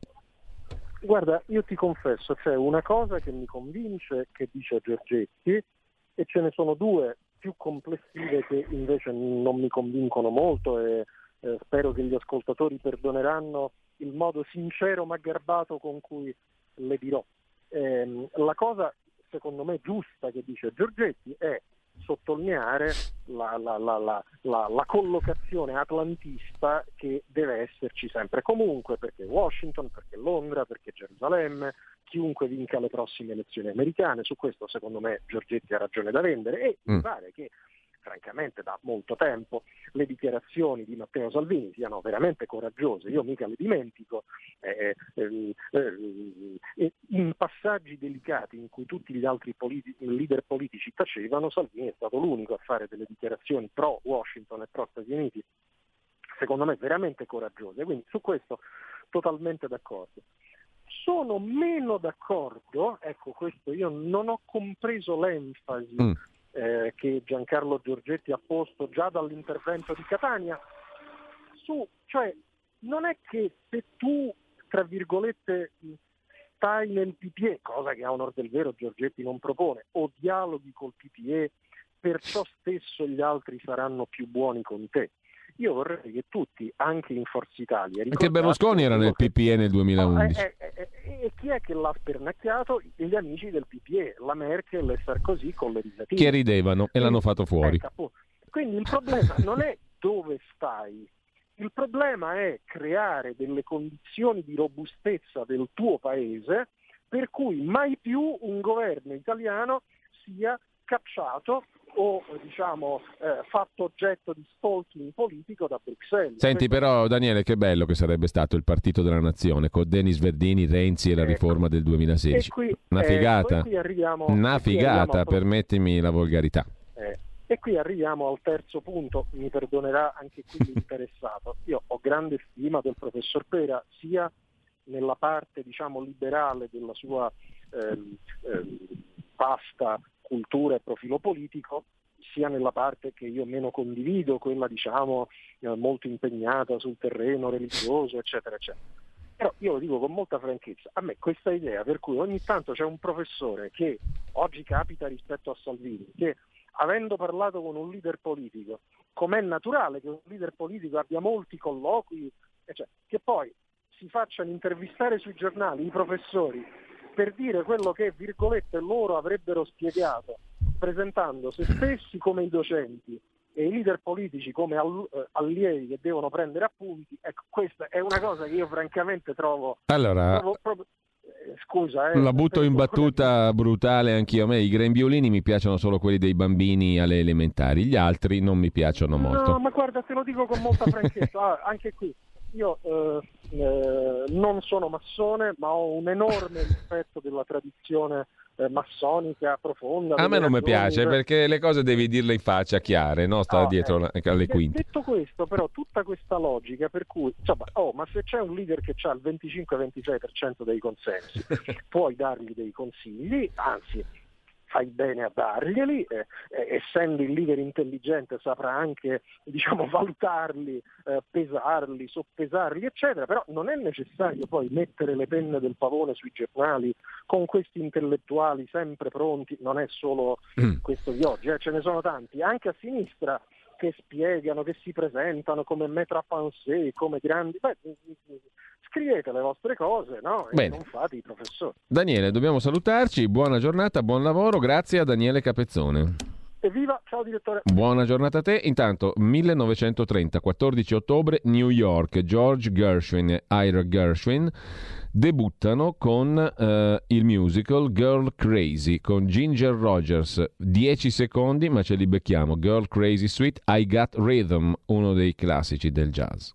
[SPEAKER 6] Guarda, io ti confesso, c'è una cosa che mi convince, che dice Giorgetti, e ce ne sono due più complessive che invece non mi convincono molto e eh, spero che gli ascoltatori perdoneranno il modo sincero ma garbato con cui le dirò. Eh, la cosa secondo me giusta che dice Giorgetti è sottolineare la, la, la, la, collocazione atlantista che deve esserci sempre comunque, perché Washington, perché Londra, perché Gerusalemme, chiunque vinca le prossime elezioni americane, su questo secondo me Giorgetti ha ragione da vendere e mm. mi pare che francamente da molto tempo le dichiarazioni di Matteo Salvini siano veramente coraggiose, io mica le dimentico, eh, eh, eh, in passaggi delicati in cui tutti gli altri politi- leader politici tacevano, Salvini è stato l'unico a fare delle dichiarazioni pro Washington e pro Stati Uniti, secondo me veramente coraggiose, quindi su questo totalmente d'accordo. Sono meno d'accordo, ecco questo io non ho compreso l'enfasi mm eh, che Giancarlo Giorgetti ha posto già dall'intervento di Catania, su, cioè non è che se tu, tra virgolette, stai nel PPE, cosa che a onor del vero Giorgetti non propone, o dialoghi col PPE, perciò stesso gli altri saranno più buoni con te. Io vorrei che tutti, anche in Forza Italia...
[SPEAKER 1] Perché Berlusconi era nel PPE nel 2011.
[SPEAKER 6] Eh, eh, eh, e chi è che l'ha spernacchiato? Gli amici del PPE, la Merkel e Sarkozy con le risative.
[SPEAKER 1] Che ridevano e l'hanno fatto fuori.
[SPEAKER 6] Ecco, Quindi il problema non è dove stai, il problema è creare delle condizioni di robustezza del tuo paese per cui mai più un governo italiano sia cacciato o diciamo, eh, fatto oggetto di stalking politico da Bruxelles.
[SPEAKER 1] Senti però Daniele che bello che sarebbe stato il partito della nazione con Denis Verdini, Renzi e la ecco. riforma del 2016.
[SPEAKER 6] Qui,
[SPEAKER 1] Una figata,
[SPEAKER 6] eh, arriviamo,
[SPEAKER 1] una figata, permettimi la volgarità.
[SPEAKER 6] Eh, e qui arriviamo al terzo punto, mi perdonerà anche qui l'interessato. Io ho grande stima del professor Pera sia nella parte diciamo, liberale della sua ehm, ehm, pasta cultura e profilo politico, sia nella parte che io meno condivido, quella diciamo eh, molto impegnata sul terreno religioso, eccetera, eccetera. Però io lo dico con molta franchezza, a me questa idea per cui ogni tanto c'è un professore che oggi capita rispetto a Salvini, che avendo parlato con un leader politico, com'è naturale che un leader politico abbia molti colloqui, cioè, che poi si facciano intervistare sui giornali i professori per dire quello che, virgolette, loro avrebbero spiegato, presentando se stessi come i docenti e i leader politici come eh, allievi che devono prendere appunti, ecco, questa è una cosa che io francamente trovo...
[SPEAKER 1] Allora... Trovo proprio, eh, Scusa, eh, la butto in battuta brutale anch'io. A me i grembiolini mi piacciono solo quelli dei bambini alle elementari, gli altri non mi piacciono molto.
[SPEAKER 6] No, ma guarda, te lo dico con molta franchezza, ah, anche qui. Io eh, eh, non sono massone, ma ho un enorme rispetto della tradizione eh, massonica profonda.
[SPEAKER 1] A me non mi piace perché le cose devi dirle in faccia chiare, no? Sta no, dietro eh, alle quinte.
[SPEAKER 6] Detto questo, però, tutta questa logica per cui, insomma, oh, ma se c'è un leader che ha il 25-26% dei consensi, puoi dargli dei consigli, anzi fai bene a darglieli, eh, essendo il leader intelligente saprà anche diciamo, valutarli, eh, pesarli, soppesarli, eccetera, però non è necessario poi mettere le penne del pavone sui giornali con questi intellettuali sempre pronti, non è solo mm. questo di oggi, eh, ce ne sono tanti, anche a sinistra che spiegano, che si presentano come maître à penser, come grandi... Beh, scrivete le vostre cose no? e Bene. non fate i professori.
[SPEAKER 1] Daniele, dobbiamo salutarci, buona giornata, buon lavoro, grazie a Daniele Capezzone.
[SPEAKER 6] Evviva, ciao direttore.
[SPEAKER 1] Buona giornata a te. Intanto, 1930, 14 ottobre, New York, George Gershwin Ira Gershwin debuttano con uh, il musical Girl Crazy con Ginger Rogers. 10 secondi, ma ce li becchiamo. Girl Crazy Sweet, I Got Rhythm, uno dei classici del jazz.